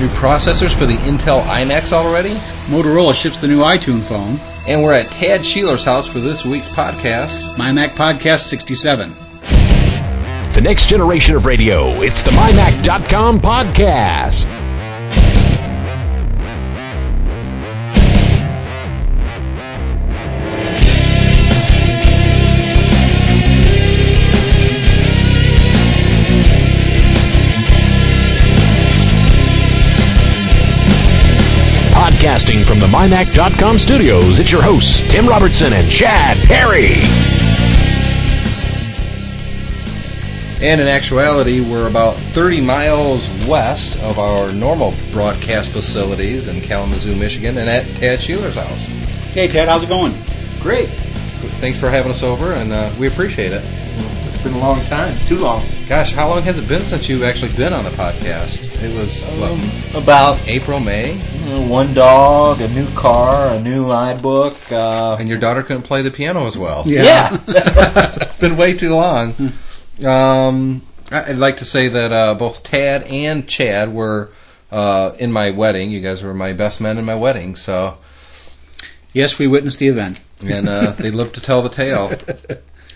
New processors for the Intel iMacs already? Motorola ships the new iTunes phone. And we're at Tad Scheeler's house for this week's podcast. My Mac Podcast 67. The next generation of radio. It's the MyMac.com podcast. Podcasting from the MyMac.com studios, it's your hosts, Tim Robertson and Chad Perry. And in actuality, we're about 30 miles west of our normal broadcast facilities in Kalamazoo, Michigan, and at Tad Scheeler's house. Hey, Ted, how's it going? Great. Thanks for having us over, and uh, we appreciate it. It's been a long time. Too long. Gosh, how long has it been since you've actually been on a podcast? It was, what, Um, about April, May? uh, one dog, a new car, a new iBook. Uh, And your daughter couldn't play the piano as well. yeah. it's been way too long. Um, I- I'd like to say that uh, both Tad and Chad were uh, in my wedding. You guys were my best men in my wedding, so Yes, we witnessed the event. and uh, they live to tell the tale.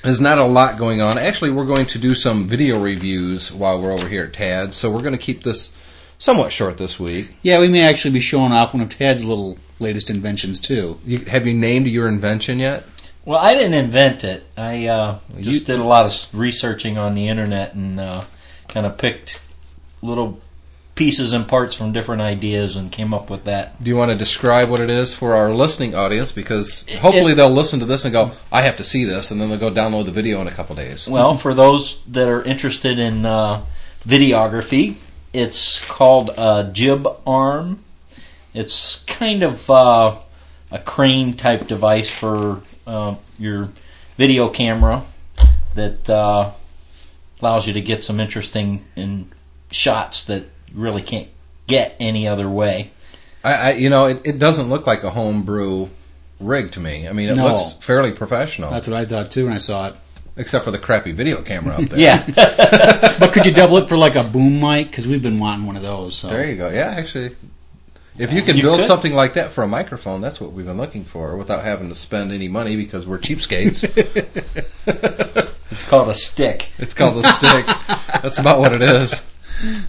There's not a lot going on. Actually, we're going to do some video reviews while we're over here at Tad, so we're going to keep this somewhat short this week. Yeah, we may actually be showing off one of Tad's little latest inventions, too. You, have you named your invention yet? Well, I didn't invent it. I uh, You- just did a lot of researching on the internet and uh, kind of picked little pieces and parts from different ideas and came up with that. Do you want to describe what it is for our listening audience? Because hopefully they'll listen to this and go, "I have to see this," and then they'll go download the video in a couple days. Well, for those that are interested in uh, videography, it's called a jib arm. It's kind of uh, a crane type device for uh, your video camera that uh, allows you to get some interesting in shots that really can't get any other way. I, I you know, it, it doesn't look like a homebrew rig to me. I mean, it No. looks fairly professional, That's what I thought, too, when I saw it. except for the crappy video camera up there. Yeah, But could you double it for like a boom mic? Because we've been wanting one of those. So. There you go. Yeah, actually, if you uh, can You build could. something like that for a microphone, that's what we've been looking for, without having to spend any money because we're cheapskates. it's called a stick. It's called a stick. That's about what it is.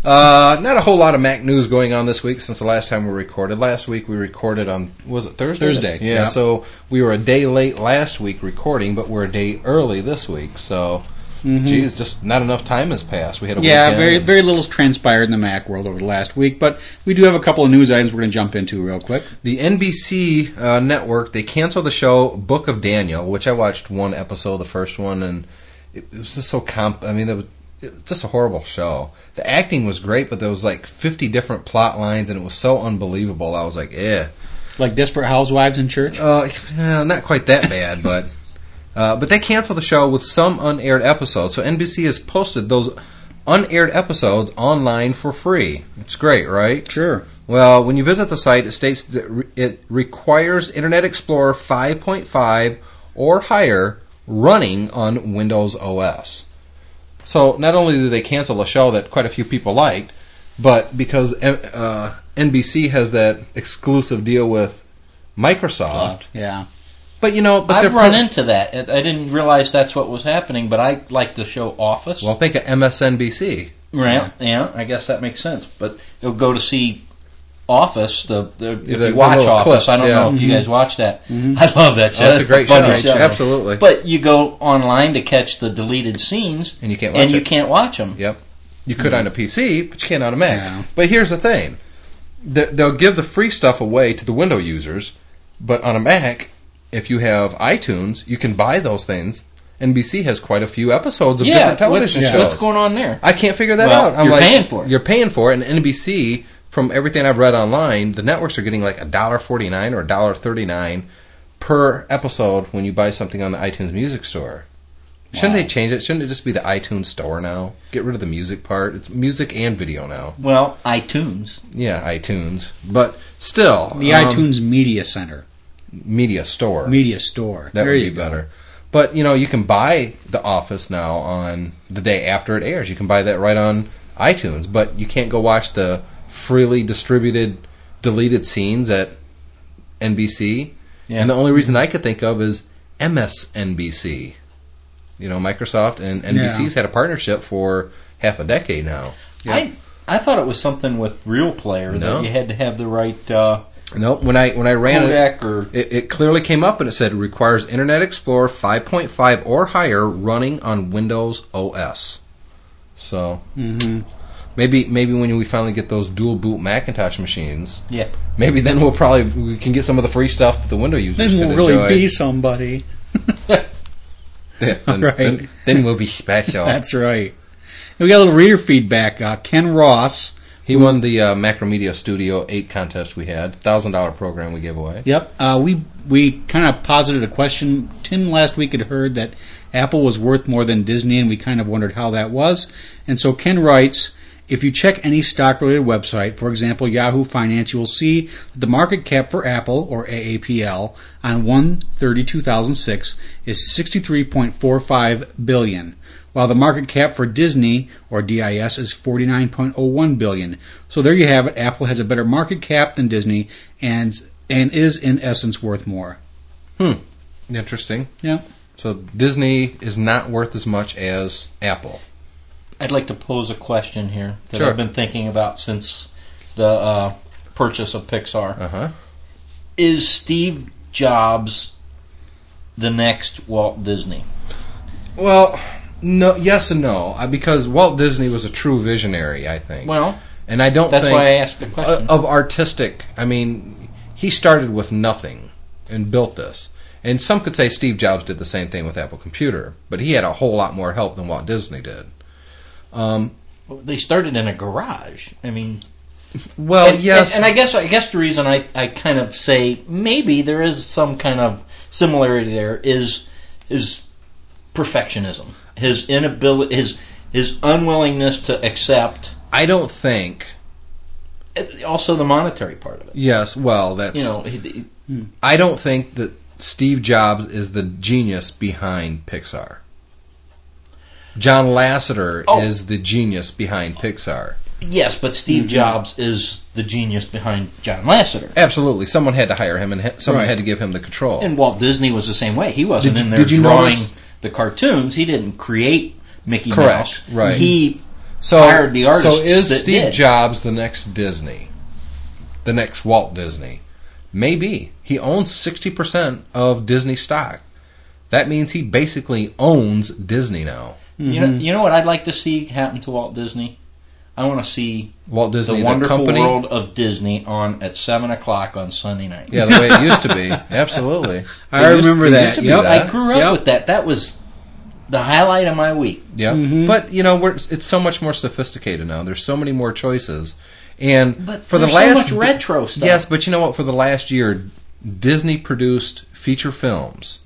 Uh, not a whole lot of Mac news going on this week since the last time we recorded. Last week we recorded on was it Thursday? Thursday, Yeah, yeah. So we were a day late last week recording, but we're a day early this week. So, geez, just not enough time has passed. We had a Mm-hmm. Yeah, very very little's transpired in the Mac world over the last week, but we do have a couple of news items we're going to jump into real quick. The NBC uh, network they canceled the show Book of Daniel, which I watched one episode, the first one, and it, it was just so comp. I mean, it was, it just a horrible show. The acting was great, but there was like fifty different plot lines, and it was so unbelievable. I was like, eh. Like Desperate Housewives in church. Uh, no, not quite that bad, but uh, but they canceled the show with some unaired episodes. So NBC has posted those unaired episodes online for free. It's great, right? Sure. Well, when you visit the site, it states that re- it requires Internet Explorer 5.5 or higher running on Windows OS. So not only did they cancel a show that quite a few people liked, but because uh, NBC has that exclusive deal with Microsoft. Yeah. But you know, but I've run pro- into that. I didn't realize that's what was happening, but I like the show Office. Well, think of MSNBC. right? Yeah. I guess that makes sense. But you'll go to see Office. The, the if the- the you watch little Office, clips, I don't yeah. know if you guys mm-hmm. watch that. Mm-hmm. I love that oh, show. Oh, that's a great funny show. Absolutely. But you go online to catch the deleted scenes, And you can't watch and you can't watch them. Yep. You could on a PC, but you can't on a Mac. Yeah. But here's the thing: They- they'll give the free stuff away to the Window users, but on a Mac, if you have iTunes, you can buy those things. NBC has quite a few episodes of Yeah, different what's, television shows. what's going on there? I can't figure that Well, out. I'm you're like, paying for it. You're paying for it, and NBC, from everything I've read online, the networks are getting like a dollar forty nine or a dollar thirty nine per episode when you buy something on the iTunes Music Store. Shouldn't Wow. they change it? Shouldn't it just be the iTunes Store now? Get rid of the music part. It's music and video now. Well, iTunes. Yeah, iTunes, but still, The um, iTunes Media Center, Media Store. Media Store. That there would be go. better. But you know, you can buy The Office now on the day after it airs. You can buy that right on iTunes, but you can't go watch the freely distributed deleted scenes at NBC. Yeah. And the only reason I could think of is MSNBC. You know, Microsoft and NBC's had a partnership for half a decade now. I I thought it was something with Real Player No. that you had to have the right uh, No, when I when I ran it, or it, it clearly came up and it said requires Internet Explorer 5.5 or higher running on Windows OS. So maybe maybe when we finally get those dual boot Macintosh machines, yeah. maybe then we'll probably we can get some of the free stuff that the Windows users Then we'll really enjoy. be somebody. Yeah, then, Right. then, then we'll be special. That's right. And we got a little reader feedback. Uh, Ken Ross. he won the uh, Macromedia Studio 8 contest we had, thousand dollar program we gave away. Yep. Uh, we we kind of posited a question. Tim last week had heard that Apple was worth more than Disney, and we kind of wondered how that was. And so Ken writes. If you check any stock related website, for example Yahoo Finance, you will see that the market cap for Apple, or AAPL, on 1 2006 is 63.45 billion, while the market cap for Disney, or DIS, is 49.01 billion. So there you have it. Apple has a better market cap than Disney, and and is in essence worth more. Hmm. Interesting. Yeah. So Disney is not worth as much as Apple. I'd like to pose a question here that Sure. I've been thinking about since the uh, purchase of Pixar. Uh huh. Is Steve Jobs the next Walt Disney? Well, no, yes and no, uh, because Walt Disney was a true visionary, I think. Well, and I don't that's think why I asked the question. of artistic. I mean, he started with nothing and built this. And some could say Steve Jobs did the same thing with Apple Computer, but he had a whole lot more help than Walt Disney did. Um, they started in a garage. I mean, well, and, yes, and, and I guess I guess the reason I, I kind of say maybe there is some kind of similarity there is is perfectionism. His inability, his his unwillingness to accept. I don't think. Also, the monetary part of it. Yes, well, that's You know, he, he- I don't think that Steve Jobs is the genius behind Pixar. John Lasseter Oh. is the genius behind Pixar. yes, but Steve mm-hmm. Jobs is the genius behind John Lasseter. Absolutely, someone had to hire him, and ha- someone Right. had to give him the control. And Walt Disney was the same way. He wasn't Did in there you drawing notice- the cartoons. He didn't create Mickey Correct, Mouse. right. He so, hired the artists so is that Steve did. Jobs the next Disney, the next Walt Disney? Maybe he owns sixty percent of Disney stock. That means he basically owns Disney now. You know, mm-hmm. you know what I'd like to see happen to Walt Disney. I want to see Walt Disney, the Wonderful company. World of Disney on at seven o'clock on Sunday night. Yeah, the way it used to be. Absolutely. I It used- remember it that. used Yep. that. I grew up Yep. with that. That was the highlight of my week. Yeah, mm-hmm. but you know, we're, it's so much more sophisticated now. There's so many more choices, and But for the so last much retro stuff. Yes, but you know what? For the last year, Disney produced feature films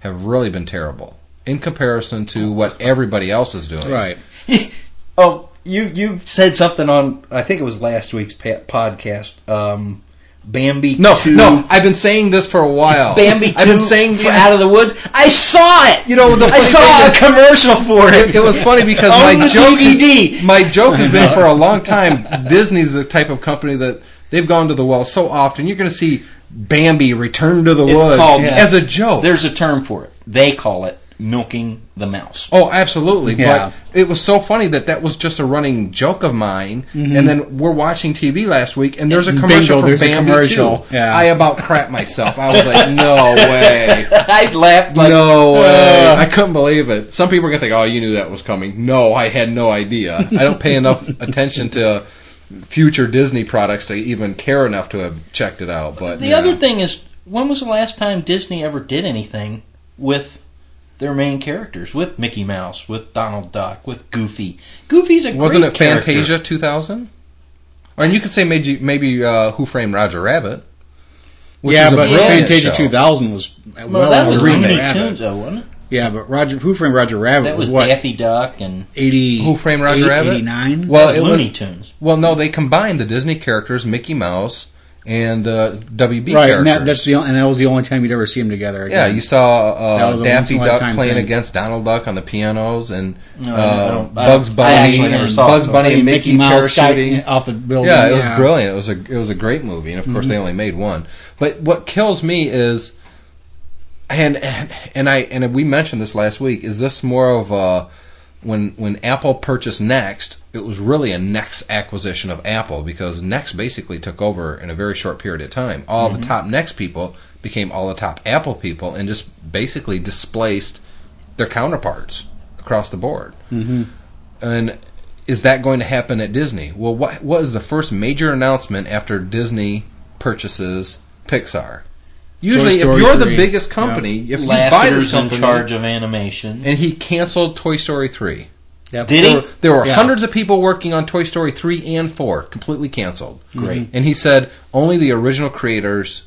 have really been terrible in comparison to what everybody else is doing. Right. oh, you you said something on I think it was last week's podcast. Um, Bambi. No, 2, no, I've been saying this for a while. Bambi. 2 I've been saying this- out of the woods. I saw it. You know, the I saw thing a is- commercial for it. It, it was funny because On my the joke is- my joke has been for a long time. Disney's the type of company that they've gone to the well so often. You're going to see Bambi return to the It's woods called- as a joke. There's a term for it. They call it milking the mouse. Oh, absolutely. Yeah. But it was so funny that that was just a running joke of mine. And then we're watching TV last week, and there's a Bingo, commercial for Bambi commercial. too. Yeah. I about crapped myself. I was like, no way. I laughed like no way. uh, I couldn't believe it. Some people are going to think, oh, you knew that was coming. No, I had no idea. I don't pay enough attention to future Disney products to even care enough to have checked it out. But The yeah. other thing is, when was the last time Disney ever did anything with their main characters? With Mickey Mouse, with Donald Duck, with Goofy. Goofy's a great Wasn't it character. Fantasia 2000? Or and you could say maybe maybe uh, Who Framed Roger Rabbit. Which yeah, but Fantasia show. 2000 was well, Well, that was after Roger Looney Rabbit. Tunes, though, wasn't it? Yeah, but Roger Who Framed Roger Rabbit That was what Daffy Duck and 80 Who Framed Roger Rabbit? 89? Well, that was it was- Looney Tunes. Well, no, they combined the Disney characters, Mickey Mouse, and the WB right, characters. and that, that's the on- and that was the only time you'd ever see them together. yeah, you saw uh, Daffy once in a Duck playing thing. against Donald Duck on the pianos, and No, uh, don't- Bugs don't- I Bunny, actually and it, Bugs so- Bunny and Mickey, Mouse parachuting. off the building. Yeah, it was brilliant. It was a it was a great movie, and of course they only made one. But what kills me is, and and, and I and we mentioned this last week. Is this more of a when when Apple purchased Next? It was really a Next acquisition of Apple because Next basically took over in a very short period of time. All the mm-hmm. top Next people became all the top Apple people, and just basically displaced their counterparts across the board. Mm-hmm. And is that going to happen at Disney? Well, what what is the first major announcement after Disney purchases Pixar? Usually, if you're the biggest company, if you buy this Lasseter's in charge of animation. and he canceled Toy Story three. Yep. Did There he? were, there were Yeah. hundreds of people working on Toy Story three and four, completely canceled. Great. And he said only the original creators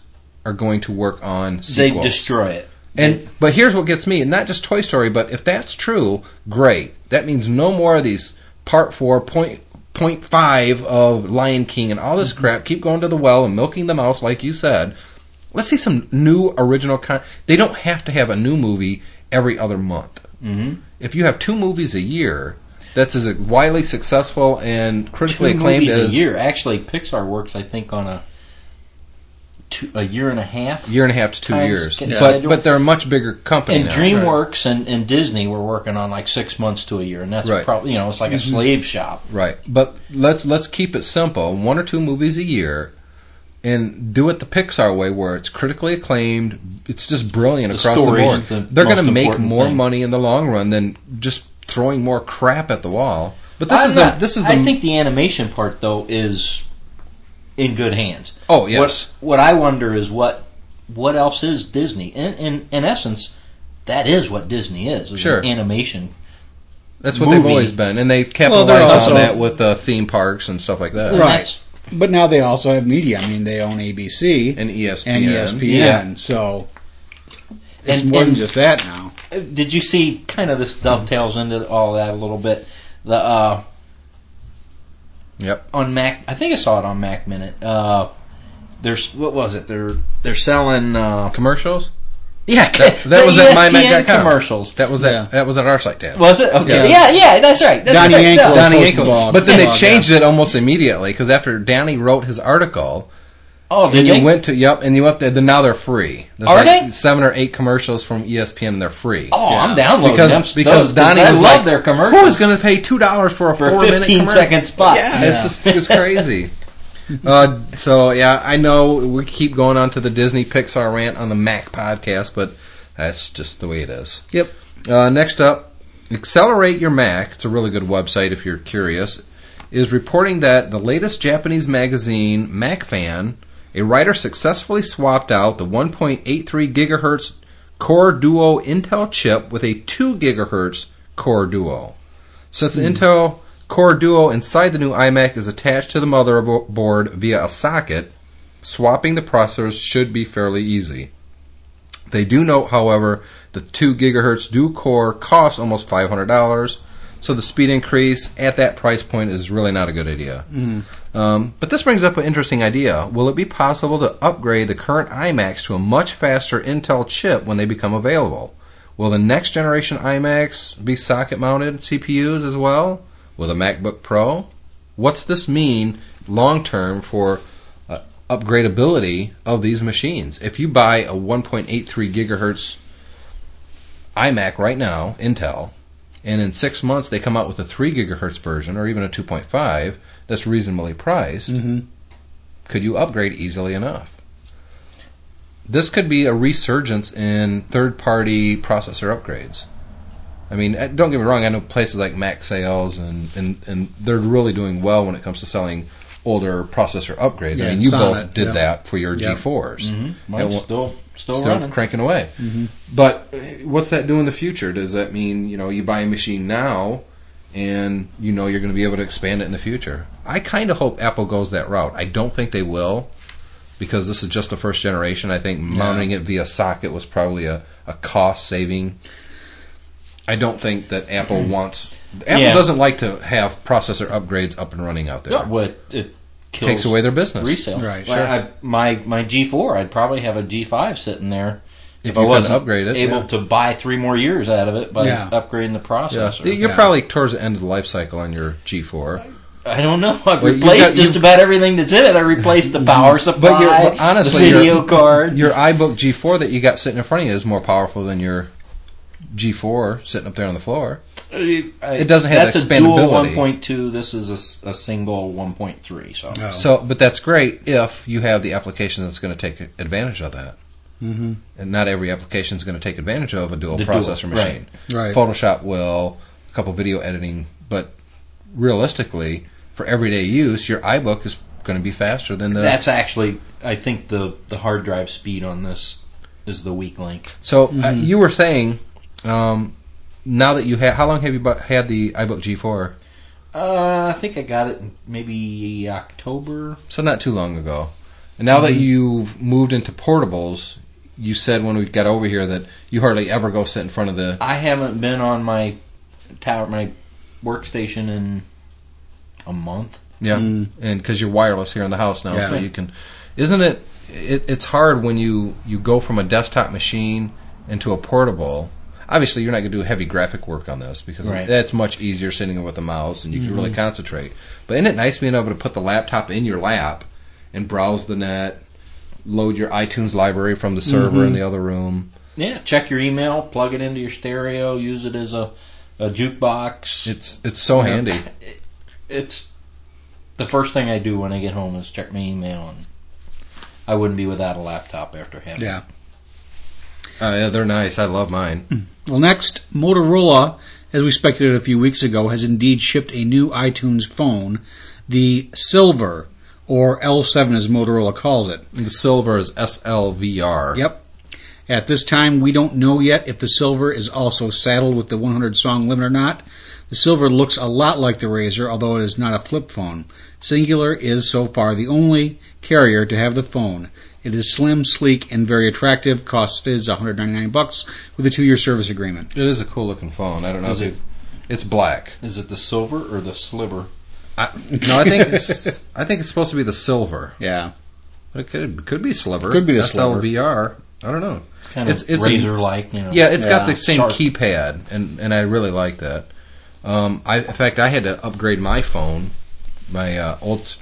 are going to work on They destroy it. And but here's what gets me, and not just Toy Story, but if that's true, great. That means no more of these part four point point five of Lion King and all this mm-hmm. crap. Keep going to the well and milking the mouse, like you said. Let's see some new original con. They don't have to have a new movie every other month. Mhm. If you have two movies a year, that's as widely successful and critically Two acclaimed movies as a year. Actually, Pixar works, I think, on a two, a year and a half. year and a half to two years. schedule. But but they're a much bigger company And now. DreamWorks and, and Disney were working on like six months to a year, and that's Right. probably you know it's like a slave shop. Right, but let's let's keep it simple: one or two movies a year, and do it the Pixar way, where it's critically acclaimed. It's just brilliant The across the board. the They're going to make more thing. money in the long run than just throwing more crap at the wall. But this I'm is not- a, this is the I think the animation part though is in good hands. Oh, yes. What, what I wonder is what what else is Disney? In in, in essence, that is what Disney is. is Sure. an animation. that's what they've always been, and they've Well, capitalized they're on also- that with uh, theme parks and stuff like that, And Right. That's- But now they also have media. I mean, they own ABC and ESPN. and ESPN, so it's And- more than just that now. Did you see kind of this dovetails into all that a little bit? The uh, Yep. on Mac, I think I saw it on Mac Minute. Uh, there's what was it? They're they're selling. Uh, Commercials. Yeah, That, the that was at ESPN mymac.com. commercials. That was Yeah. at that was at our site tab. Was it? Okay. Yeah. Yeah, yeah, that's right. That's Donnie right. Yankee. No. Donnie Post Yankel. blog. But then they changed it almost immediately because after Donnie wrote his article, Oh, did and you they? went to yep, and you went there. Then now they're free. There's Are like they? seven or eight commercials from ESPN, and they're free. Oh, Yeah. I'm downloading because them. because those, Donnie I was love like, their commercials. Who is going to pay two dollars for a For a four minute 15 commercial? second spot. Yeah, Yeah. it's just it's crazy. uh, so yeah, I know we keep going on to the Disney Pixar rant on the Mac podcast, but that's just the way it is. Yep. Uh, next up, Accelerate Your Mac. It's a really good website if you're curious. Is reporting that the latest Japanese magazine, Mac Fan, a writer successfully swapped out the 1.83 gigahertz Core Duo Intel chip with a 2 gigahertz Core Duo. Since the Intel Core Duo inside the new iMac is attached to the motherboard via a socket, swapping the processors should be fairly easy. They do note, however, the 2 gigahertz dual core costs almost $500, so the speed increase at that price point is really not a good idea. Um, but this brings up an interesting idea. Will it be possible to upgrade the current iMacs to a much faster Intel chip when they become available? Will the next generation iMacs be socket mounted CPUs as well? Will a MacBook Pro? What's this mean long term for uh, upgradability of these machines? If you buy a 1.83 gigahertz iMac right now, Intel, and in six months they come out with a 3 gigahertz version or even a 2.5 that's reasonably priced, could you upgrade easily enough? This could be a resurgence in third party processor upgrades. I mean, eh, don't get me wrong, I know places like Mac Sales and, and, and they're really doing well when it comes to selling older processor upgrades. I Yeah, mean, you Sonnet, both did yeah. that for your Yeah. G4s. Mhm. It Mine's wa- still still, still running. cranking away. But uh, what's that do in the future? Does that mean you know you buy a machine now and you know you're going to be able to expand it in the future? I kind of hope Apple goes that route. I don't think they will because this is just the first generation. I think mounting it via socket was probably a, a cost saving. I don't think that Apple mm-hmm. wants. Apple Yeah. doesn't like to have processor upgrades up and running out there. No, what it kills Takes away their business. resale. Right, Like, sure. I, my my G4, I'd probably have a G5 sitting there If I you couldn't wasn't upgrade it, able yeah. to buy three more years out of it by Yeah. upgrading the Yeah, processor. you're Yeah. probably towards the end of the life cycle on your G4. I don't know. I've Well, you replaced got- just you- about everything that's in it. I replaced the power mm-hmm. supply, But, you're, but honestly, the video your, card. your iBook G4 that you got sitting in front of you is more powerful than your G4 sitting up there on the floor. it doesn't have that's a dual 1.2. This is a single 1.3. So Oh. So, but that's great if you have the application that's going to take advantage of that. Mm-hmm. And not every application is going to take advantage of a dual The processor right. machine. Right. Photoshop will, a couple video editing, but realistically, for everyday use, your iBook is going to be faster than the. that's actually, I think the the hard drive speed on this is the weak link. so uh, Mm-hmm. you were saying, um, now that you have, how long have you bu- had the iBook G4? Uh, I think I got it in maybe October. So not too long ago. And now that Mm-hmm. you've moved into portables, you said when we got over here that you hardly ever go sit in front of the. I haven't been on my tower, my workstation in a month. Yeah, and because you're wireless here in the house now, Yeah. so you can. Isn't it, it? It's hard when you you go from a desktop machine into a portable. Obviously, you're not going to do heavy graphic work on this because Right. that's much easier sitting with a mouse and you can really mm-hmm. concentrate. But isn't it nice being able to put the laptop in your lap and browse the net, load your iTunes library from the server in mm-hmm. the other room? Yeah, check your email, plug it into your stereo, use it as a, a jukebox. It's it's so handy. it's the first thing I do when I get home is check my email, and I wouldn't be without a laptop after having. Yeah. Uh, yeah, they're nice. I love mine. Well, next, Motorola, as we speculated a few weeks ago, has indeed shipped a new iTunes phone, the Silver, or L7 as Motorola calls it. The silver is SLVR. Yep. At this time, we don't know yet if the Silver is also saddled with the 100 song limit or not. The Silver looks a lot like the RAZR, although it is not a flip phone. Cingular is so far the only carrier to have the phone. It is slim, sleek, and very attractive. Cost is 199 bucks with a two-year service agreement. It is a cool looking phone. I don't know Is if it- It's black. Is it the silver or the sliver? I, no, I think it's. I think it's supposed to be the silver, Yeah. but it could could be sliver. Could be the sliver. SLVR. I don't know. Kind It's- of it's razor-like, you know. Yeah, it's got the same sharp. keypad, and and I really like that. Um, I in fact I had to upgrade my phone. My uh, old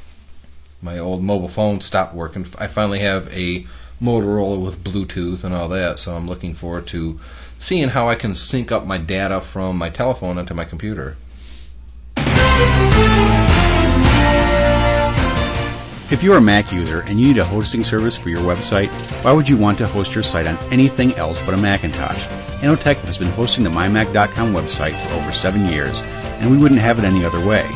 my old mobile phone stopped working. I finally have a Motorola with Bluetooth and all that, so I'm looking forward to seeing how I can sync up my data from my telephone onto my computer. If you're a Mac user and you need a hosting service for your website, why would you want to host your site on anything else but a Macintosh? Innotech has been hosting the MyMac.com website for over seven years, and we wouldn't have it any other way.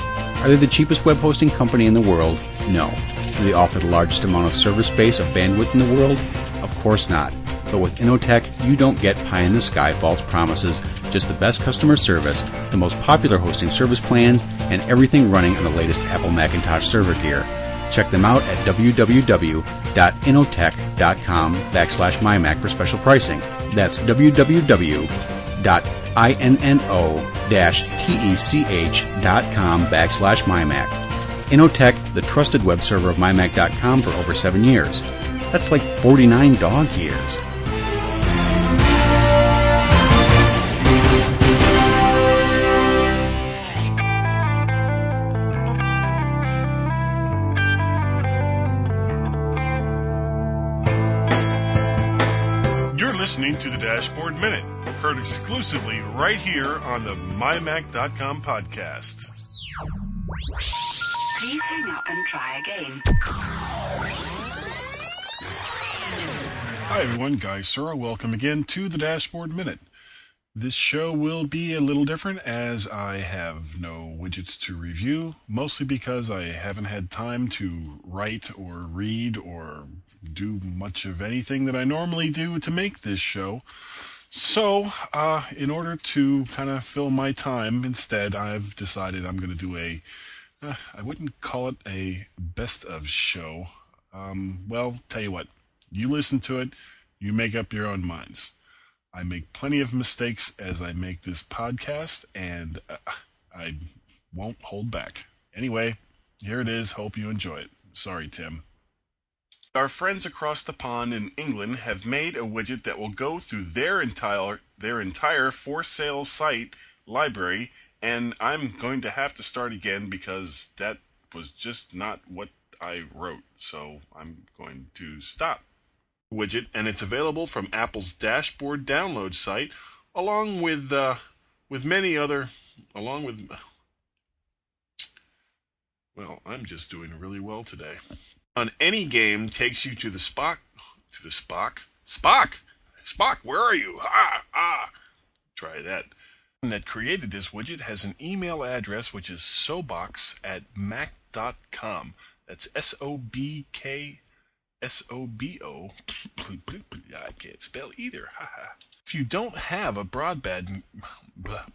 Are they the cheapest web hosting company in the world? No. Do they offer the largest amount of server space of bandwidth in the world? Of course not. But with Innotech, you don't get pie in the sky false promises, just the best customer service, the most popular hosting service plans, and everything running on the latest Apple Macintosh server gear. Check them out at www.innotech.com backslash mymac for special pricing. That's www.inno-tech.com backslash mymac. Innotech, the trusted web server of mymac.com for over seven years. That's like 49 dog years. You're listening to the Dashboard Minute, heard exclusively right here on the MyMac.com podcast. Please hang up and try again. Hi everyone, Guy Serle. Welcome again to the Dashboard Minute. This show will be a little different as I have no widgets to review, mostly because I haven't had time to write or read or do much of anything that I normally do to make this show. So, uh, in order to kind of fill my time, instead, I've decided I'm going to do a, uh, I wouldn't call it a best of show. Um, well, tell you what, you listen to it, you make up your own minds. I make plenty of mistakes as I make this podcast, and uh, I won't hold back. Anyway, here it is. Hope you enjoy it. Sorry, Tim. Our friends across the pond in England have made a widget that will go through their entire their entire for sale site library, and I'm going to have to start again because that was just not what I wrote. So I'm going to stop. Widget, and it's available from Apple's dashboard download site, along with uh, with many other, along with. Well, I'm just doing really well today on any game takes you to the Spock to the Spock Spock Spock where are you ah ah try that that created this widget has an email address which is sobox at mac.com that's s-o-b-k s-o-b-o i can't spell either if you don't have a broadband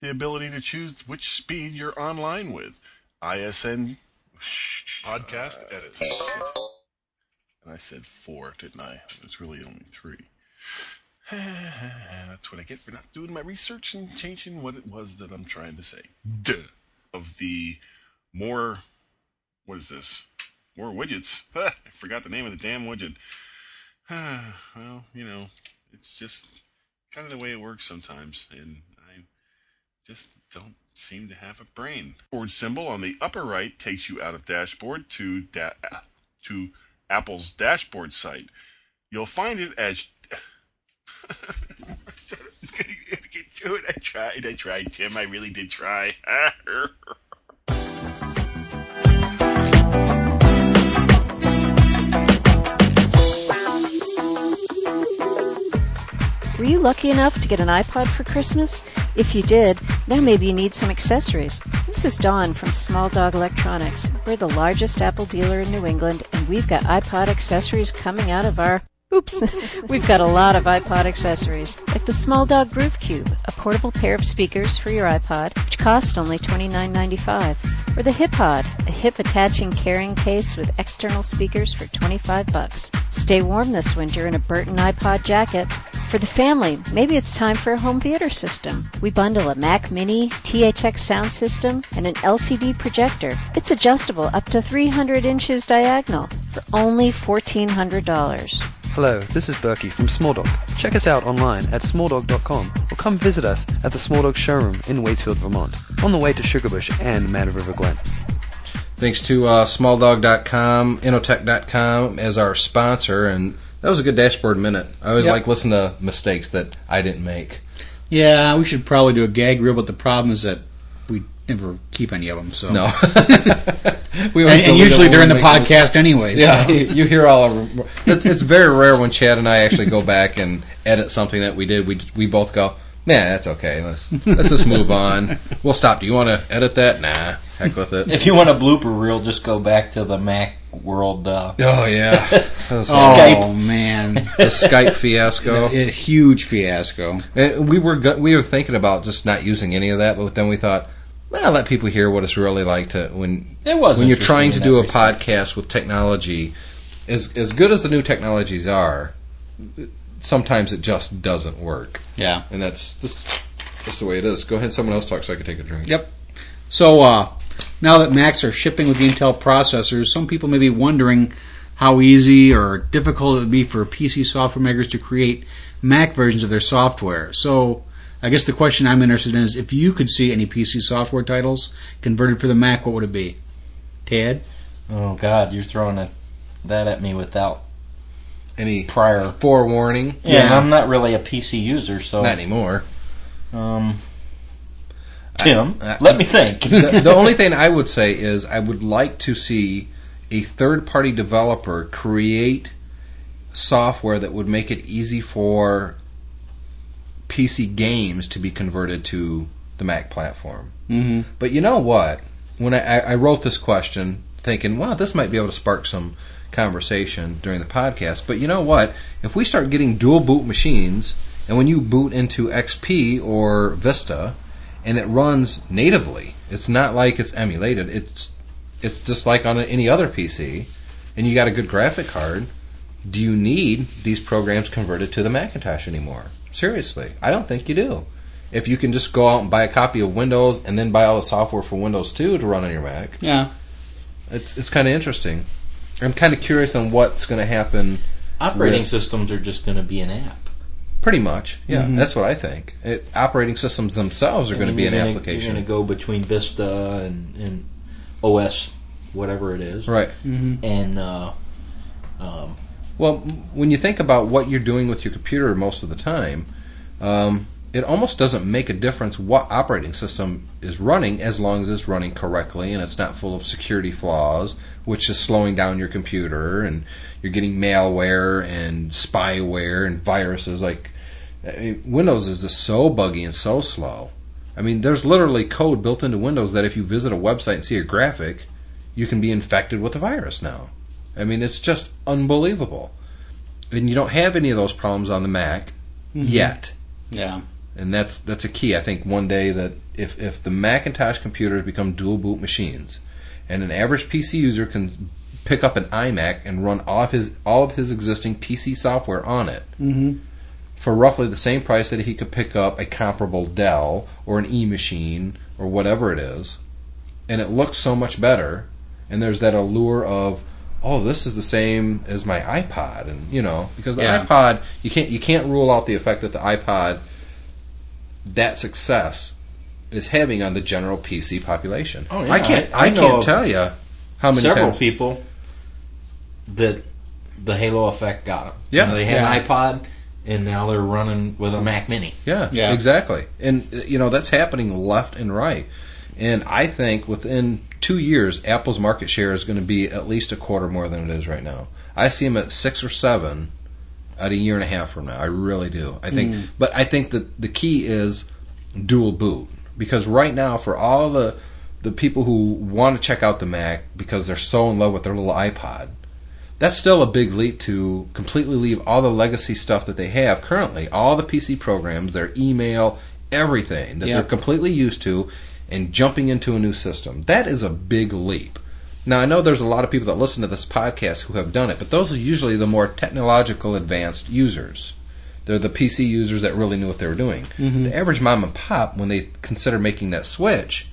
the ability to choose which speed you're online with ISN podcast edit. And I said four, didn't I? It's really only three. That's what I get for not doing my research and changing what it was that I'm trying to say. Duh. Of the more, what is this? More widgets. I forgot the name of the damn widget. well, you know, it's just kind of the way it works sometimes, and I just don't seem to have a brain. Forward symbol on the upper right takes you out of dashboard to da- to Apple's dashboard site. You'll find it as get through it. I tried. I tried, Tim. I really did try. Were you lucky enough to get an iPod for Christmas? If you did, now maybe you need some accessories. This is Dawn from Small Dog Electronics. We're the largest Apple dealer in New England, and we've got iPod accessories coming out of our Oops. We've got a lot of iPod accessories, like the Small Dog Groove Cube, a portable pair of speakers for your iPod, which cost only $29.95, or the HipPod, a hip attaching carrying case with external speakers for 25 bucks. Stay warm this winter in a Burton iPod jacket. For the family, maybe it's time for a home theater system. We bundle a Mac Mini, THX sound system, and an LCD projector. It's adjustable up to 300 inches diagonal for only $1,400. Hello, this is Berkey from Small Dog. Check us out online at smalldog.com or come visit us at the Small Dog showroom in Waitsfield, Vermont, on the way to Sugarbush and Mad River Glen. Thanks to uh, smalldog.com, Innotech.com as our sponsor, and that was a good dashboard minute. I always Yep. like listening to mistakes that I didn't make. Yeah, we should probably do a gag reel, but the problem is that we never keep any of them. So No. we and, and usually it during when the we make podcast anyway. Yeah, so. you you hear all of them. It's, it's very rare when Chad and I actually go back and edit something that we did. We we both go, nah, that's okay. Let's let's just move on. We'll stop. Do you want to edit that? Nah, heck with it. If you want a blooper reel, just go back to the Mac World. Uh, Oh yeah, Oh Skype. man, the Skype fiasco. a huge fiasco. Uh, We were go- we were thinking about just not using any of that, but then we thought, well, let people hear what it's really like to when It was when you're trying to do a respect. podcast with technology. As as good as the new technologies are, sometimes it just doesn't work, Yeah. and that's just, that's the way it is. Go ahead, someone else talk so I can take a drink. Yep. So uh, now that Macs are shipping with the Intel processors, some people may be wondering how easy or difficult it would be for PC software makers to create Mac versions of their software. So I guess the question I'm interested in is if you could see any PC software titles converted for the Mac, what would it be? Ted? oh God, you're throwing it, that at me without Any prior. forewarning? Yeah, Yeah. I'm not really a PC user, so Not anymore. um, Tim, I- let me think. the, the only thing I would say is I would like to see a third party developer create software that would make it easy for PC games to be converted to the Mac platform. Mm-hmm. But you know what? When I, I I wrote this question thinking, wow, this might be able to spark some conversation during the podcast. But you know what? If we start getting dual boot machines, and when you boot into XP or Vista, and it runs natively, it's not like it's emulated. It's it's just like on any other PC, and you got a good graphic card. Do you need these programs converted to the Macintosh anymore? Seriously, I don't think you do. if you can just go out and buy a copy of Windows and then buy all the software for Windows 2 to run on your Mac, Yeah. it's it's kind of interesting. I'm kind of curious on what's going to happen. Operating With- systems are just going to be an app. Pretty much, yeah, Mhm. that's what I think. It, operating systems themselves are going to be an gonna- application, You're going to go between Vista and, and OS, whatever it is, right? Mm-hmm. and uh, um, Well, when you think about what you're doing with your computer most of the time, um, it almost doesn't make a difference what operating system is running as long as it's running correctly and it's not full of security flaws, which is slowing down your computer and you're getting malware and spyware and viruses. Like I mean, Windows is just so buggy and so slow. I mean, there's literally code built into Windows that if you visit a website and see a graphic, you can be infected with a virus now. I mean, it's just unbelievable. And you don't have any of those problems on the Mac yet. Yeah. And that's that's a key. I think one day that if if the Macintosh computers become dual boot machines, and an average PC user can pick up an iMac and run all of his all of his existing PC software on it Mm-hmm. for roughly the same price that he could pick up a comparable Dell or an E machine or whatever it is, and it looks so much better. And there's that allure of, oh, this is the same as my iPod, and you know, because the Yeah. iPod, you can't you can't rule out the effect that the iPod, that success, is having on the general PC population. Oh, yeah, I can't I- I I, can't tell you how many several times. people that the Halo effect got them. Yeah. they had Yeah. an iPod, and now they're running with a Mac Mini. Yeah, Yeah. exactly. And you know that's happening left and right. And I think within two years, Apple's market share is going to be at least a quarter more than it is right now. I see them at six or seven at a year and a half from now. I really do. I think, hmm. but I think that the key is dual boot because right now, for all the the people who want to check out the Mac because they're so in love with their little iPod, that's still a big leap to completely leave all the legacy stuff that they have currently, all the PC programs, their email, everything that Yeah. they're completely used to, and jumping into a new system. That is a big leap. Now, I know there's a lot of people that listen to this podcast who have done it, but those are usually the more technological advanced users. They're the PC users that really knew what they were doing. Mm-hmm. The average mom and pop, when they consider making that switch,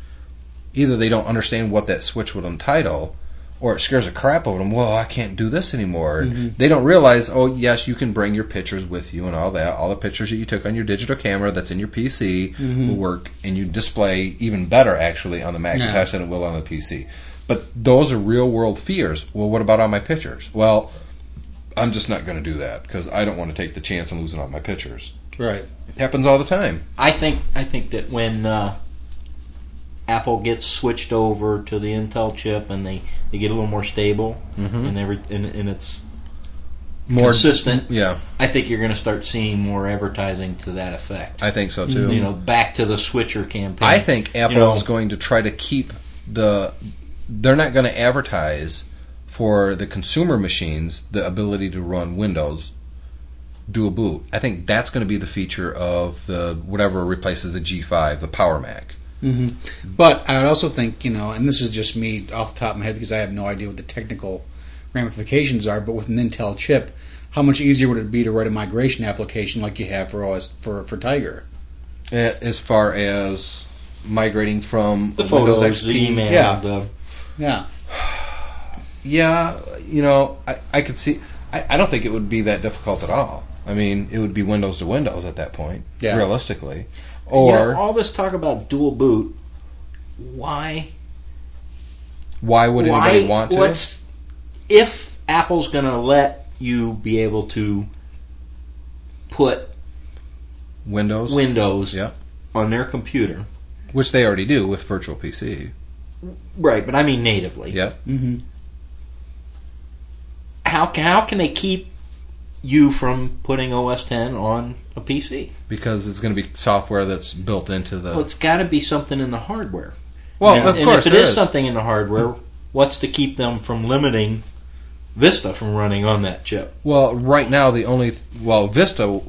either they don't understand what that switch would entitle, or it scares the crap out of them. Well, I can't do this anymore. They don't realize, oh yes, you can bring your pictures with you and all that. All the pictures that you took on your digital camera that's in your PC will work, and you display even better actually on the Macintosh than it will on the PC. But those are real world fears. Well, what about all my pictures? Well, I'm just not going to do that because I don't want to take the chance of losing all my pictures. Right. It happens all the time. I think I think that when uh, Apple gets switched over to the Intel chip and they, they get a little more stable mm-hmm. and every and, and it's More consistent, Yeah, I think you're going to start seeing more advertising to that effect. I think so too. You know, back to the switcher campaign. I think Apple You know, is going to try to keep the. They're not going to advertise for the consumer machines the ability to run Windows dual boot. I think that's going to be the feature of the whatever replaces the G5, the Power Mac. Hmm But I would also think, you know, and this is just me off the top of my head because I have no idea what the technical ramifications are. But with an Intel chip, how much easier would it be to write a migration application like you have for OS for for Tiger? As far as migrating from the Windows photos, XP, the email, yeah. the Yeah. Yeah, you know, I, I could see. I, I don't think it would be that difficult at all. I mean, it would be Windows to Windows at that point, Yeah. realistically. You Or know, all this talk about dual boot. Why? why would why? anybody want to? What's if Apple's going to let you be able to put Windows, Windows Yeah. on their computer? which they already do with Virtual PC. Right, but I mean natively. Yeah, Mm-hmm. How can how can they keep you from putting OS 10 on a PC? because it's going to be software that's built into the. Well, it's got to be something in the hardware. well, of and course if it there is something in the hardware, what's to keep them from limiting Vista from running on that chip? Well, right now the only well Vista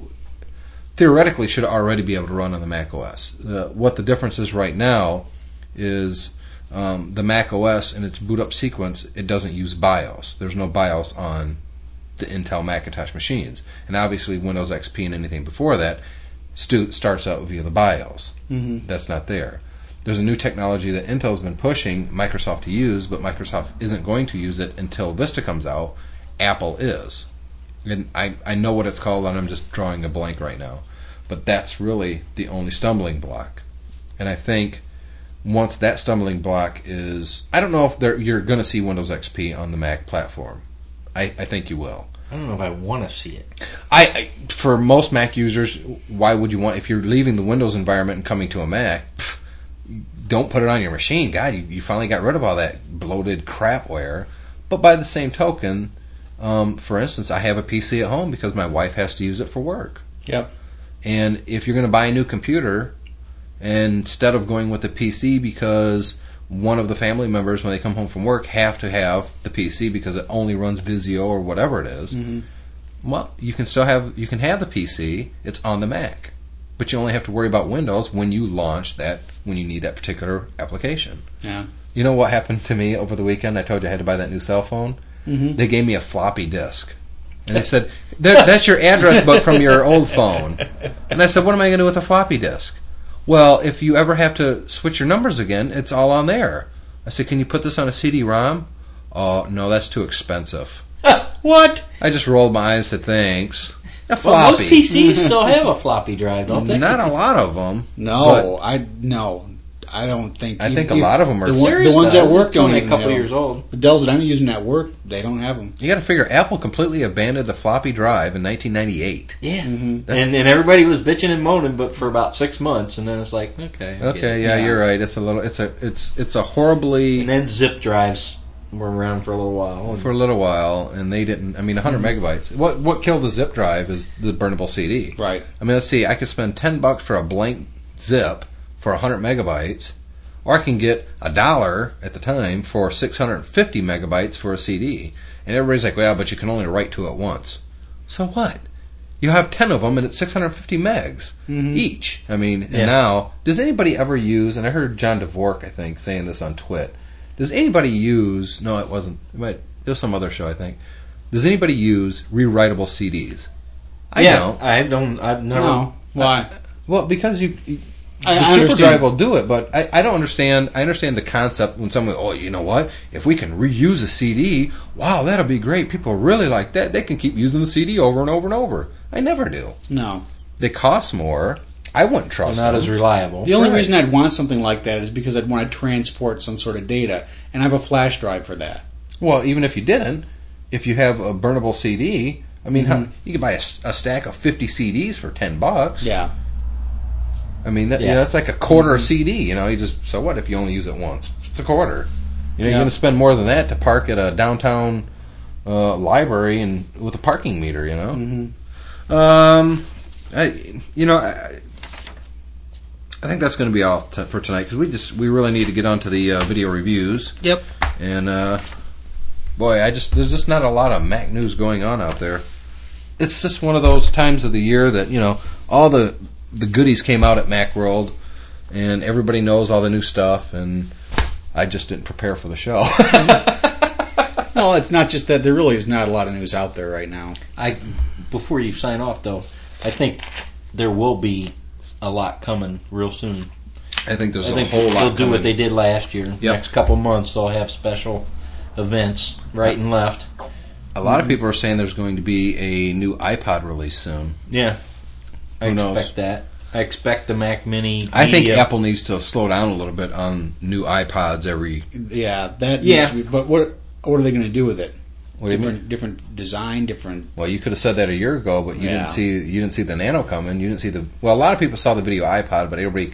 theoretically should already be able to run on the Mac OS. Uh, what the difference is right now is um, the Mac OS in its boot up sequence it doesn't use BIOS. There's no BIOS on the Intel Macintosh machines, and obviously Windows XP and anything before that stu- starts out via the BIOS. Mm-hmm. That's not there. There's a new technology that Intel's been pushing Microsoft to use, but Microsoft isn't going to use it until Vista comes out. Apple is. And I, I know what it's called, and I'm just drawing a blank right now. But that's really the only stumbling block. And I think once that stumbling block is, I don't know if you're going to see Windows XP on the Mac platform. I, I think you will. I don't know if I want to see it. I, I for most Mac users, why would you want if you're leaving the Windows environment and coming to a Mac? pff, don't put it on your machine. God, you, you finally got rid of all that bloated crapware. But by the same token, um, for instance, I have a PC at home because my wife has to use it for work. Yep. And if you're going to buy a new computer, instead of going with the PC because one of the family members, when they come home from work, have to have the PC because it only runs Visio or whatever it is, Well, you can still have you can have the PC. It's on the Mac, but you only have to worry about Windows when you launch that when you need that particular application. Yeah. You know what happened to me over the weekend? I told you I had to buy that new cell phone. Mhm. They gave me a floppy disk. And they said, "There- That's your address book from your old phone. And I said, What am I going to do with a floppy disk? Well, if you ever have to switch your numbers again, it's all on there. I said, Can you put this on a CD ROM? Oh, no, that's too expensive. What? I just rolled my eyes and said, Thanks. A floppy. Well, most. PCs still have a floppy drive, don't they? Not a lot of them. No, I no, I don't think. I you- think a you- lot them are the, one- Series the ones does. at work It's don't only a couple have 'em. years old. The Dells that I'm using at work, they don't have them. You got to figure Apple completely abandoned the floppy drive in 1998. Yeah, Mm-hmm. and and everybody was bitching and moaning, but for about six months, and then it's like, okay, Okay, yeah, Yeah. you're right. It's a little. It's a. It's it's a horribly And then zip drives were around for a little while. for a little while, and they didn't. I mean, 100 megabytes. What what killed the zip drive is the burnable CD. Right. I mean, let's see. I could spend 10 bucks for a blank zip for 100 megabytes, or I can get a dollar at the time for 650 megabytes for a CD. And everybody's like, "Well, but you can only write to it once." So what? You have 10 of them, and it's 650 megs mm-hmm. each. I mean, and Yeah. now, does anybody ever use? And I heard John Dvorak, I think, saying this on Twit. Does anybody use? No, it wasn't. It, might, it was some other show, I think. Does anybody use rewritable CDs? I yeah, don't. I don't. I've never. No, why? Well, because you, you I- the I super understand. drive will do it, but I, I don't understand. I understand the concept when someone, oh, you know what? If we can reuse a CD, wow, that'll be great. People really like that. They can keep using the CD over and over and over. I never do. No. They cost more. I wouldn't They're trust not them. as reliable. The only Right. reason I'd want something like that is because I'd want to transport some sort of data, and I have a flash drive for that. well, even if you didn't, if you have a burnable CD, I mean, Mm-hmm. you could buy a stack of fifty CDs for ten bucks. Yeah. I mean, that, you Yeah. know, that's like a quarter a CD. You know, you just so what if you only use it once? It's a quarter. You know, Yeah. you're going to spend more than that to park at a downtown uh, library and with a parking meter. You know. Mm-hmm. Um, I, you know, I, I think that's going to be all t- for tonight because we just we really need to get on to the uh, video reviews. Yep. And uh, boy, I just there's just not a lot of Mac news going on out there. It's just one of those times of the year that you know all the the goodies came out at MacWorld, and everybody knows all the new stuff, and I just didn't prepare for the show. Well, it's not just that. There really is not a lot of news out there right now. I before you sign off though, I think there will be a lot coming real soon. I think there's I a think whole lot. they'll do what they did last year. Yep. Next couple months, they'll have special events right and left. A lot of people are saying there's going to be a new iPod release soon. Yeah, I Who knows? expect that. I expect the Mac Mini. I think the, Apple needs to slow down a little bit on new iPods every. Yeah, that. Yeah. Needs to be, but what what are they going to do with it? What do you different mean? different design, different. Well, you could have said that a year ago, but you Yeah. didn't see you didn't see the Nano coming. You didn't see the well. A lot of people saw the video iPod, but everybody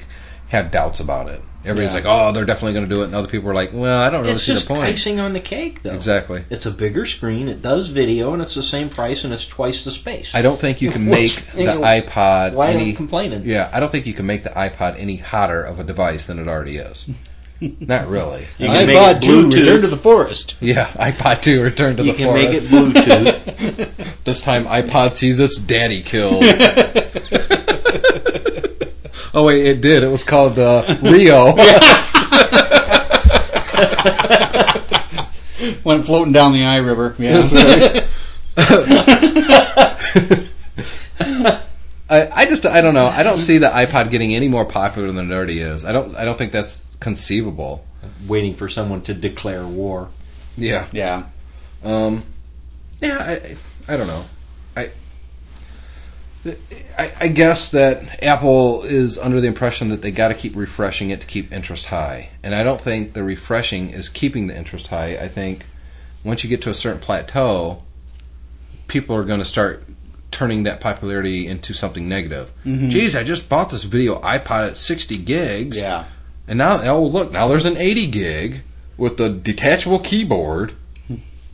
had doubts about it. Everybody's Yeah. like, "Oh, they're definitely going to do it," and other people were like, "Well, I don't really It's see just the point." icing on the cake, though. Exactly. It's a bigger screen. It does video, and it's the same price, and it's twice the space. I don't think you can make the you iPod Why any. are you complaining? Yeah, I don't think you can make the iPod any hotter of a device than it already is. Not really. You can make iPod it two, return to the forest. Yeah, iPod 2 return to You the can forest. make it Bluetooth. This time iPod sees its daddy killed. Oh wait, it did. It was called uh, Rio. Went floating down the I River. Yeah. I I, I just I don't know. I don't see the iPod getting any more popular than it already is. I don't I don't think that's conceivable. Waiting for someone to declare war. Yeah. Yeah. Um, yeah, I, I don't know. I, I, I guess that Apple is under the impression that they got to keep refreshing it to keep interest high, and I don't think the refreshing is keeping the interest high. I think once you get to a certain plateau, people are going to start turning that popularity into something negative. Mm-hmm. Geez, I just bought this video iPod at 60 gigs. Yeah. And now, oh look, now there's an 80 gig with the detachable keyboard.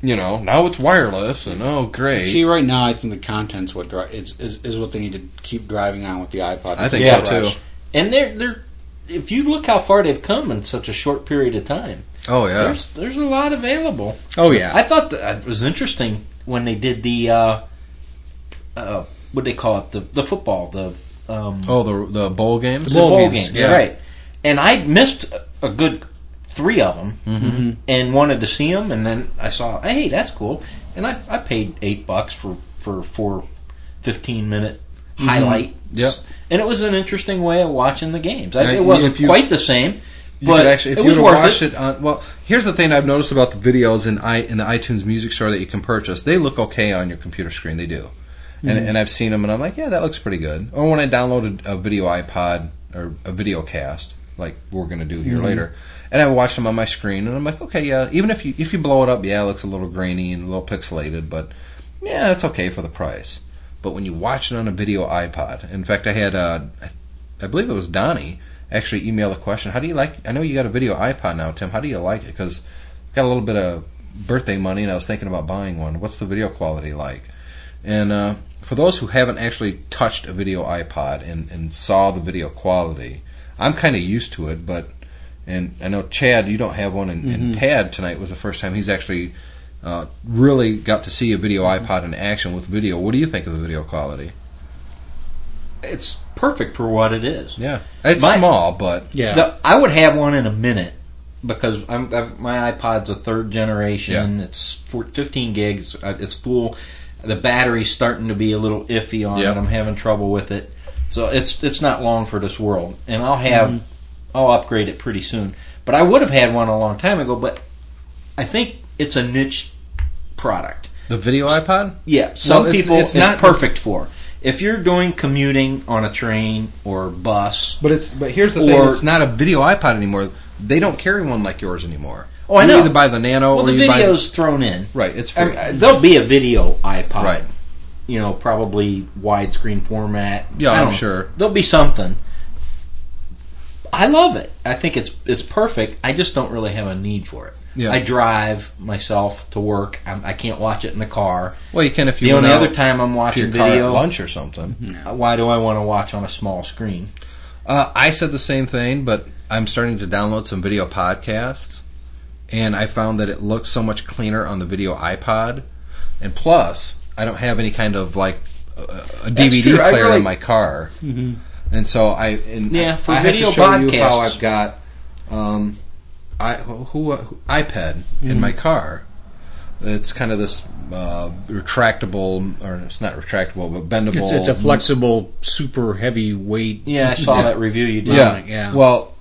You know, now it's wireless, and oh great. See, right now, I think the content's what dri- is, is is what they need to keep driving on with the iPod. I think Yeah. so too. And they're they're if you look how far they've come in such a short period of time, Oh yeah. there's there's a lot available. Oh yeah. I thought that was interesting when they did the uh, uh, what do they call it the the football the um, Oh, the the bowl games. the bowl, games, yeah. right? And I missed a- a good three of them Mm-hmm. and wanted to see them, and then I saw, hey, that's cool, and I, I paid eight bucks for for four 15 minute highlight. Mm-hmm. Yep. And it was an interesting way of watching the games. I, it wasn't you- quite the same, but actually, if it you was worth watch it. it. on, well, here's the thing I've noticed about the videos in i in the iTunes Music Store that you can purchase. They look okay on your computer screen. They do, and, and I've seen them, and I'm like, yeah, that looks pretty good. Or when I downloaded a video iPod or a video cast, like we're going to do here later, and I watched them on my screen, and I'm like, okay, yeah. Even if you if you blow it up, yeah, it looks a little grainy and a little pixelated, but yeah, it's okay for the price. But when you watch it on a video iPod, in fact, I had uh, I believe it was Donnie actually emailed a question. How do you like? I know you got a video iPod now, Tim. How do you like it? Because I've got a little bit of birthday money, and I was thinking about buying one. What's the video quality like? And uh, for those who haven't actually touched a video iPod and, and saw the video quality, I'm kind of used to it. But and I know Chad, you don't have one, and, and Tad tonight was the first time he's actually uh, really got to see a video iPod in action with video. What do you think of the video quality? It's perfect for what it is. Yeah, it's My- small, but yeah. The, I would have one in a minute because I'm, i my iPod's a third generation. Yeah. It's four, 15 gigs. uh, It's full. The battery's starting to be a little iffy on Yep. it. I'm having trouble with it. So it's it's not long for this world, and I'll have mm-hmm. I'll upgrade it pretty soon. But I would have had one a long time ago. But I think it's a niche product. the video iPod. Yeah, some it's- people it's it's, not- perfect for. If you're doing commuting on a train or bus, But it's but here's the thing: it's not a video iPod anymore. They don't carry one like yours anymore. Oh, I you know. either buy the Nano well, or the you buy video's thrown in. right. It's I free. mean, there'll be a video iPod. Right. You know, probably widescreen format. Yeah, I I'm know. sure. There'll be something. I love it. I think it's it's perfect. I just don't really have a need for it. Yeah. I drive myself to work. I'm, I can't watch it in the car. well, you can if you The went only out other time I'm watching your car at video, lunch or something. why do I want to watch on a small screen? Uh, I said the same thing, but I'm starting to download some video podcasts, and I found that it looks so much cleaner on the video iPod. And plus, I don't have any kind of like a, a DVD true. Player really- in my car, and so I and Yeah, for I have video to show you how. I've got um, I who, who iPad in my car. It's kind of this uh, retractable, or it's not retractable, but bendable. it's, it's a flexible, super heavy weight. Yeah, I saw Yeah. that review you did. Yeah, yeah. Well,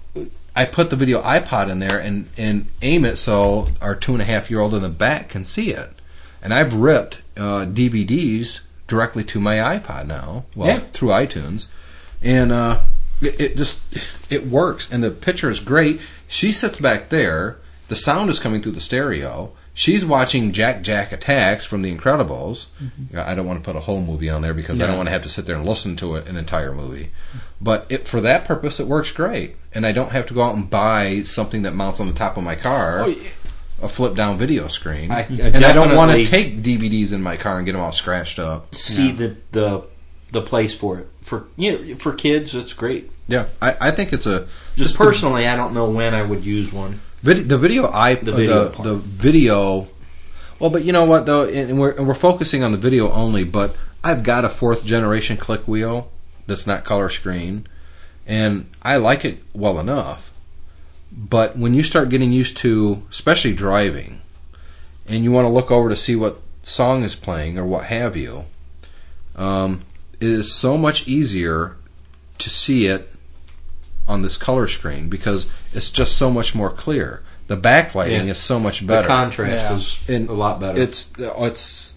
I put the video iPod in there and and aim it so our two and a half year old in the back can see it. And I've ripped uh, DVDs directly to my iPod now. Well, Yeah. through iTunes, and uh, it, it just it works. And the picture is great. She sits back there. The sound is coming through the stereo. She's watching Jack Jack Attacks from The Incredibles. I don't want to put a whole movie on there because I don't want to have to sit there and listen to it, an entire movie. But it, for that purpose, it works great, and I don't have to go out and buy something that mounts on the top of my car, Oh, yeah. A flip down video screen. I- I and I don't want to take DVDs in my car and get them all scratched up. see the the the place for it for you know, for kids. It's great. Yeah, I, I think it's a Just the- personally, I don't know when I would use one. Vid- the video I uh, The the video the, the video. Well, but you know what though, and we're and we're focusing on the video only. But I've got a fourth generation click wheel that's not color screen, and I like it well enough. But when you start getting used to, especially driving, and you want to look over to see what song is playing or what have you, um, is so much easier to see it on this color screen because it's just so much more clear. The backlighting Yeah. is so much better. The contrast Yeah. is And a lot better. It's it's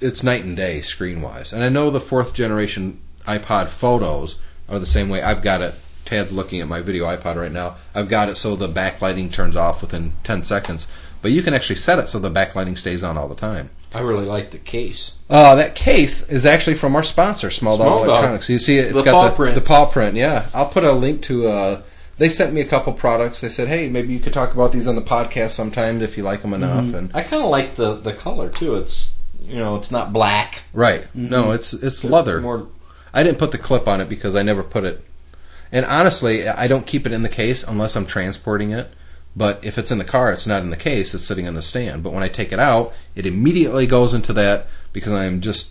it's night and day screen wise. And I know the fourth generation iPod photos are the same way. I've got it. Tad's looking at my video iPod right now. I've got it so the backlighting turns off within 10 seconds. But you can actually set it so the backlighting stays on all the time. I really like the case. Uh, that case is actually from our sponsor, Small Dog Small Dog. Electronics. You see it? It's The got paw the, print. the paw print. Yeah, I'll put a link to. Uh, they sent me a couple products. They said, "Hey, maybe you could talk about these on the podcast sometimes if you like them enough." Mm-hmm. And I kind of like the the color too. It's you know it's not black. right, no, it's it's leather. It's more I didn't put the clip on it because I never put it. And honestly, I don't keep it in the case unless I'm transporting it. But if it's in the car, it's not in the case. It's sitting on the stand. But when I take it out, it immediately goes into that because I'm just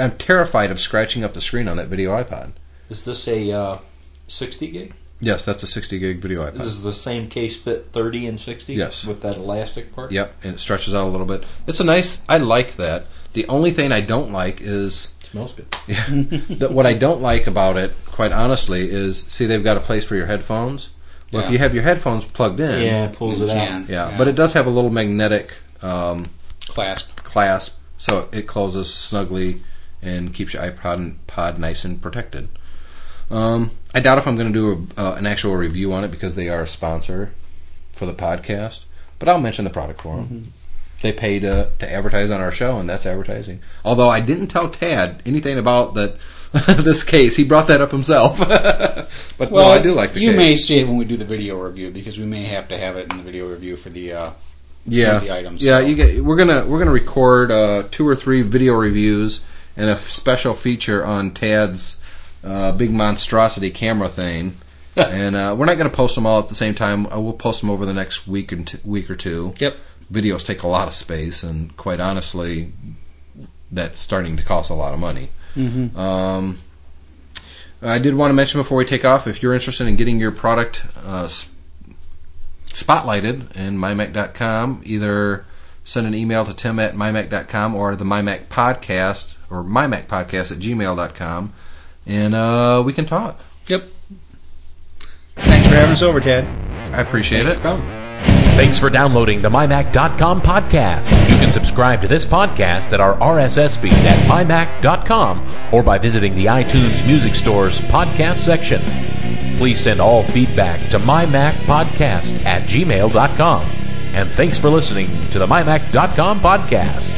I'm terrified of scratching up the screen on that video iPod. Is this a uh, 60 gig? Yes, that's a 60 gig video iPod. Does the same case fit 30 and 60? Yes. With that elastic part? Yep, and it stretches out a little bit. It's a nice. I like that. The only thing I don't like is Smells good. that what I don't like about it, quite honestly, is see they've got a place for your headphones. Well, if you have your headphones plugged in, Yeah, it pulls You it can. out. yeah, but it does have a little magnetic um, clasp. clasp, so it closes snugly and keeps your iPod pod nice and protected. Um, I doubt if I'm going to do a, uh, an actual review on it because they are a sponsor for the podcast, but I'll mention the product for them. They pay to, to advertise on our show, and that's advertising. Although I didn't tell Tad anything about that this case, he brought that up himself. but no, I do like the you case. may see it when we do the video review because we may have to have it in the video review for the. Uh, yeah, the items, yeah. so. You get, we're gonna we're gonna record uh, two or three video reviews and a f- special feature on Tad's uh, big monstrosity camera thing. and uh, we're not going to post them all at the same time. Uh, we'll post them over the next week and t- week or two. Yep. Videos take a lot of space, and quite honestly, that's starting to cost a lot of money. Mm-hmm. Um, I did want to mention before we take off, if you're interested in getting your product uh, s- spotlighted in mymac.com, either send an email to tim at mymac.com or the mymac podcast or mymac podcast at gmail.com, and uh, we can talk. Yep. Thanks for having us over, Tad. I appreciate it. Thanks for downloading the MyMac.com podcast. You can subscribe to this podcast at our RSS feed at MyMac.com or by visiting the iTunes Music Store's podcast section. Please send all feedback to MyMacPodcast at gmail.com. And thanks for listening to the MyMac.com podcast.